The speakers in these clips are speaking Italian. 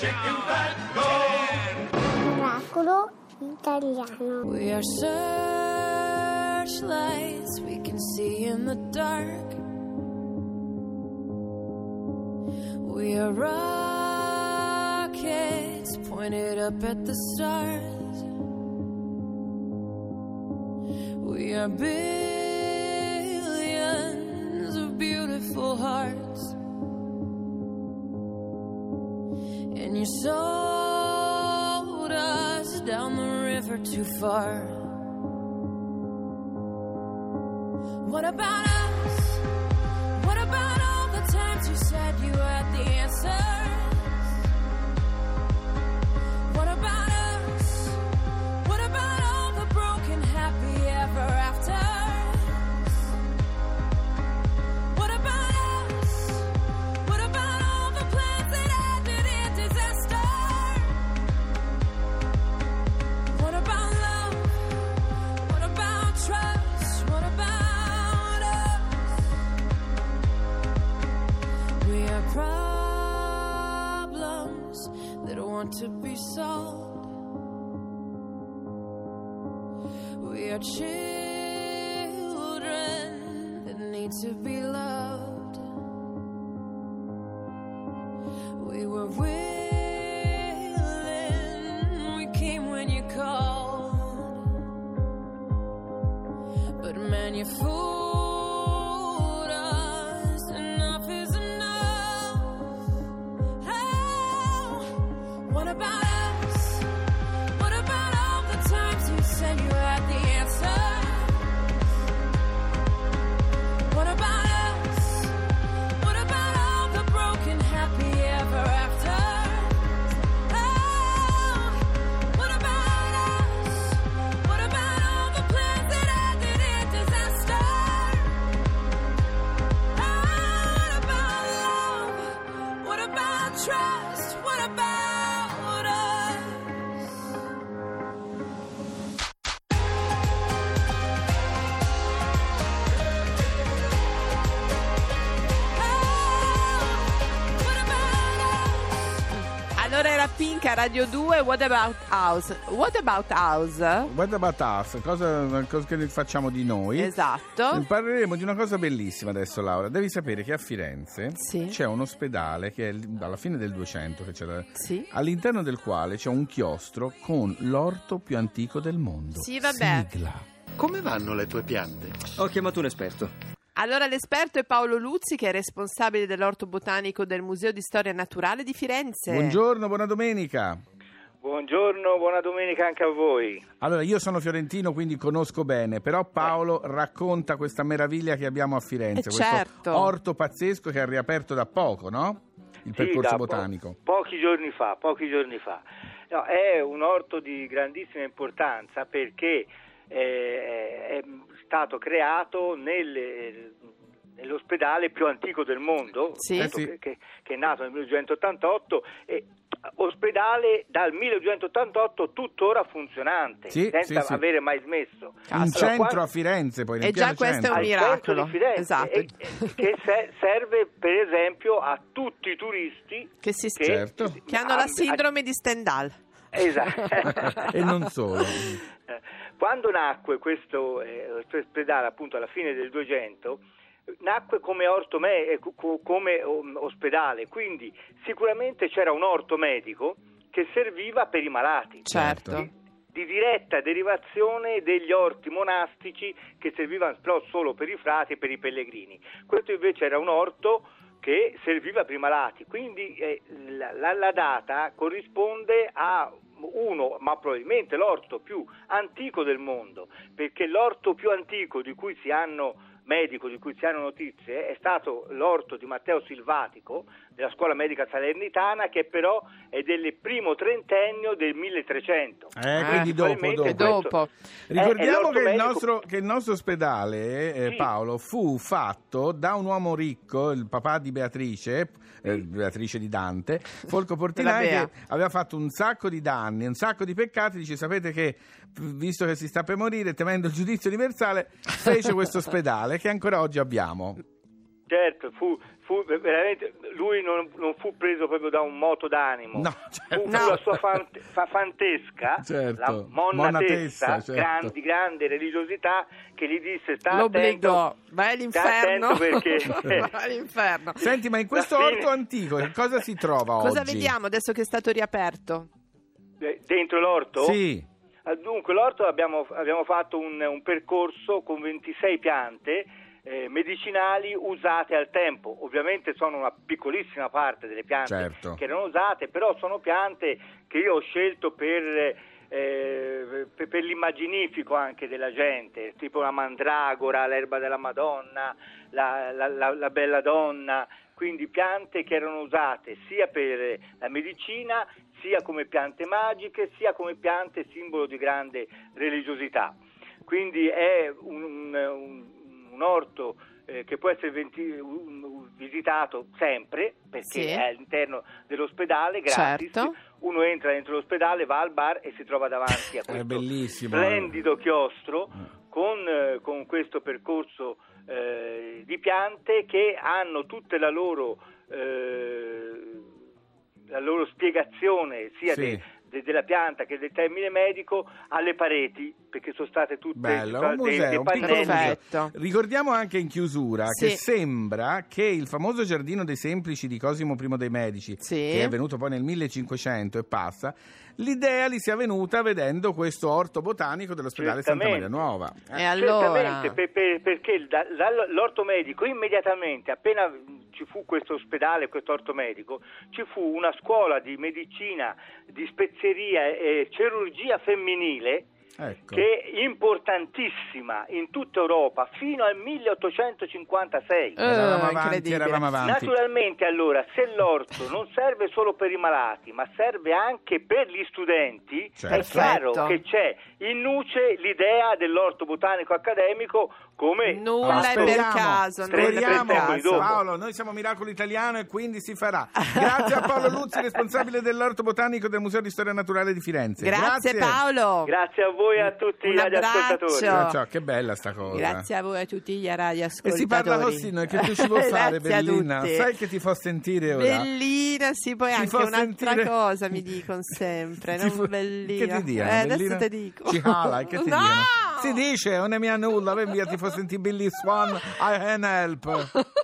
chicken fat! Oracolo italiano. We are searchlights we can see in the dark. We are rockets pointed up at the stars. We are billions of beautiful hearts. Sold us down the river too far. What about are children that need to be loved. We were willing, we came when you called. But man, you fooled Allora era Pink a Radio 2, What About House? What About House? What about us? Cosa, cosa che facciamo di noi? Esatto. Parleremo di una cosa bellissima adesso, Laura. Devi sapere che a Firenze Sì. c'è un ospedale che è alla fine del 200, che c'è da- Sì. all'interno del quale c'è un chiostro con l'orto più antico del mondo. Sì, vabbè. Sigla. Come vanno le tue piante? Ho chiamato un esperto. Allora l'esperto è Paolo Luzzi che è responsabile dell'orto botanico del Museo di Storia Naturale di Firenze. Buongiorno, buona domenica. Buongiorno, buona domenica anche a voi. Allora, io sono fiorentino, quindi conosco bene, però Paolo racconta questa meraviglia che abbiamo a Firenze, Eh, questo certo. orto pazzesco che ha riaperto da poco, no? Il Sì, percorso da po- botanico. pochi giorni fa, pochi giorni fa. No, è un orto di grandissima importanza perché eh, è stato creato nel- nell'ospedale più antico del mondo, Sì. Eh sì. che, che- è nato nel 1988 e ospedale dal 1988 tuttora funzionante, Sì, senza sì, sì. avere mai smesso. In Allora, centro quando- a Firenze, poi nel E già pieno questo è un miracolo. di Firenze, Esatto. e- e- che se- serve per esempio a tutti i turisti Che, si che, Certo. che hanno la sindrome di Stendhal. Esatto. E non solo. Quando nacque questo, eh, questo ospedale, appunto alla fine del 200, nacque come, orto me- eh, co- come um, ospedale, quindi sicuramente c'era un orto medico che serviva per i malati. Certo. Di diretta derivazione degli orti monastici che servivano però solo per i frati e per i pellegrini. Questo invece era un orto che serviva per i. Malati, quindi eh, la, la- la data corrisponde a uno, ma probabilmente l'orto più antico del mondo, perché l'orto più antico di cui si hanno medico di cui si hanno notizie è stato l'orto di Matteo Silvatico della scuola medica salernitana che però è del primo trentennio del 1300 Eh, quindi dopo, probabilmente dopo. Dopo. questo- Ricordiamo l'orto che il, nostro, che il nostro ospedale, eh, Sì. Paolo, fu fatto da un uomo ricco, il papà di Beatrice, eh, Beatrice di Dante, Folco Portinari, che aveva fatto un sacco di danni, un sacco di peccati, dice sapete che visto che si sta per morire, temendo il giudizio universale, fece questo ospedale che ancora oggi abbiamo. Certo, fu, fu veramente, lui non, non fu preso proprio da un moto d'animo, No, certo. fu No. la sua fante- fa- fantesca, Certo. la monnatessa, Monnatessa, certo. gran- di grande religiosità, che gli disse sta L'obbligò. attento, Vai all'inferno. attento perché Vai all'inferno. Senti, ma in questo fine- orto antico che cosa si trova Cosa oggi? vediamo adesso che è stato riaperto? dentro l'orto? Sì, Dunque, l'orto abbiamo, abbiamo fatto un, un percorso con 26 piante eh, medicinali usate al tempo. Ovviamente sono una piccolissima parte delle piante Certo. che erano usate, però sono piante che io ho scelto per, eh, per, per l'immaginifico anche della gente, tipo la mandragora, l'erba della Madonna, la, la- la- la bella donna, quindi piante che erano usate sia per la medicina, sia come piante magiche, sia come piante simbolo di grande religiosità. Quindi è un, un- un orto eh, che può essere venti- visitato sempre perché Sì. è all'interno dell'ospedale gratis. Certo. Uno entra dentro l'ospedale, va al bar e si trova davanti a questo bellissimo. splendido chiostro con, eh, con questo percorso eh, di piante che hanno tutte la loro, eh, la loro spiegazione sia Sì. de- de- della pianta che del termine medico alle pareti perché sono state tutte Bello, dei- un dei, museo, dei un piccolo pannelli. museo. Perfetto. Ricordiamo anche in chiusura Sì. che sembra che il famoso giardino dei semplici di Cosimo I dei Medici, Sì. che è venuto poi nel 1500 e passa, l'idea gli sia venuta vedendo questo orto botanico dell'ospedale Santa Certamente. Maria Nuova. E allora? Certamente, per- per- perché da- dall'orto medico immediatamente, appena ci fu questo ospedale, questo orto medico, ci fu una scuola di medicina, di spezieria e chirurgia femminile Ecco. che è importantissima in tutta Europa fino al 1856. Eh, eravamo avanti, eravamo avanti. Naturalmente allora se l'orto non serve solo per i malati ma serve anche per gli studenti Certo. è chiaro che c'è in nuce l'idea dell'orto botanico accademico come Nulla è per caso, nulla è per speriamo. Paolo, noi siamo Miracolo Italiano e quindi si farà. Grazie a Paolo Luzzi, responsabile dell'orto botanico del Museo di Storia Naturale di Firenze. Grazie, Paolo. grazie a voi e a tutti Un gli ascoltatori abbraccio. Ciao, ciao, che bella sta cosa. Grazie a voi a tutti gli E radioascoltatori. si parla così, noi che tu ci vuoi fare, Grazie Bellina? Sai che ti fa sentire ora? Bellina, sì, poi Ti anche un'altra sentire- cosa mi dicono sempre, Ti non fa- bellina. Che ti dicono? Eh, adesso Bellina? te dico. Ci cala, che ti no! dicono? Si dice, non è mia nulla, vai via, ti fa sentire Billy Swan, I can help.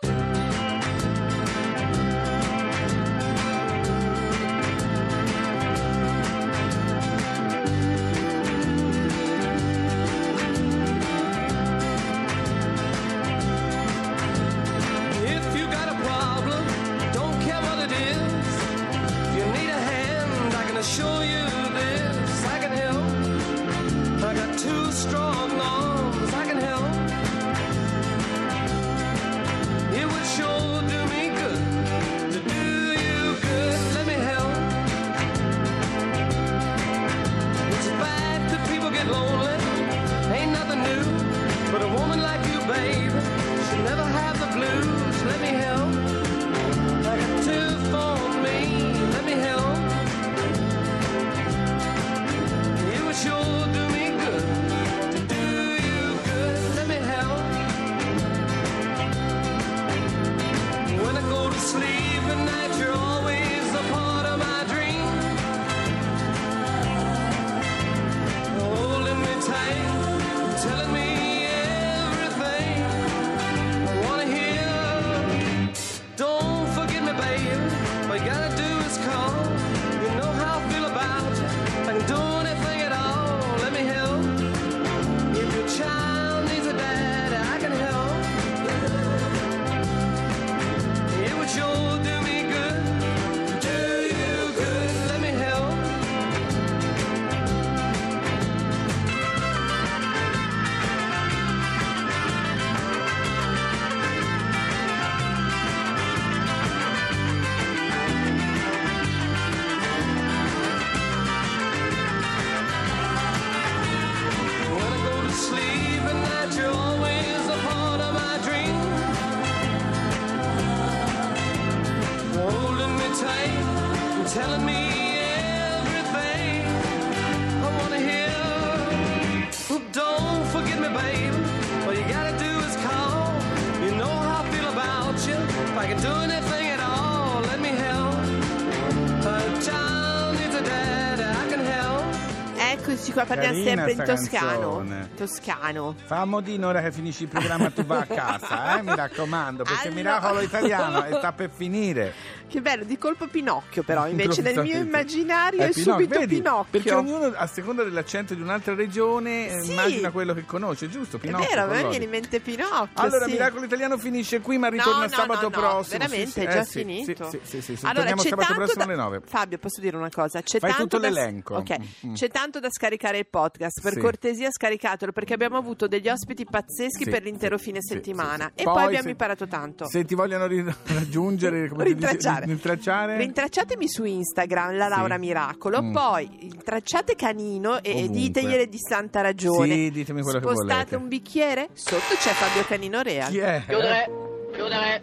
Eccoci qua, parliamo Carina sempre in toscano. Toscano. Fa a modino ora che finisci il programma tu vai a casa, eh? mi raccomando, perché ah, Allora. Miracolo Italiano sta per finire. Che bello, di colpo Pinocchio però, invece nel mio immaginario Eh, è Pinocchio, subito vedi? Pinocchio. Perché ognuno a seconda dell'accento di un'altra regione eh, Sì. immagina quello che conosce, giusto? È Pinocchio. vero, a me viene in mente Pinocchio. Allora, sì. Miracolo Italiano finisce qui, ma No, ritorna no, sabato no, no, prossimo. Veramente, Sì, è già eh, finito. Sì, sì, sì, sì. Allora, Torniamo sabato tanto prossimo da- alle 9. Fabio, posso dire una cosa? C'è Fai tanto tutto da- l'elenco. Ok, Mm. c'è tanto da scaricare il podcast. Per cortesia, scaricatelo perché abbiamo avuto degli ospiti pazzeschi per l'intero fine settimana. E poi, abbiamo imparato tanto. Se ti vogliono raggiungere, come si dice, Rintracciare. rintracciare, Rintracciatemi su Instagram, la Sì. Laura Miracolo. Mm. Poi tracciate Canino e, Ovunque. ditegliele di santa ragione. Sì, ditemi quello che Spostate un bicchiere, sotto c'è Fabio Canino Real. Chi è? Chiudere, chiudere,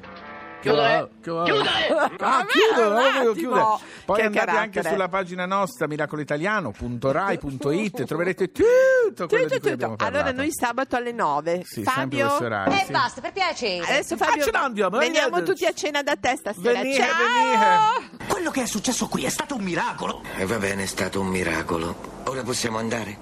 Chiudere. chiudere. Ah, Vabbè, chiudo, un non voglio attimo. chiudere. Poi Che andate anche carattere. sulla pagina nostra miracoloitaliano.rai.it troverete tutto quello Tutto, di cui tutto. abbiamo parlato. Allora noi sabato alle 9. Sì, Fabio E sì. basta, per piacere. Adesso Fabio A cena andiamo, eh, veniamo eh, tutti a cena da te stasera. Venite, Ciao! venite. Quello che è successo qui è stato un miracolo. E va bene, è stato un miracolo. Ora possiamo andare?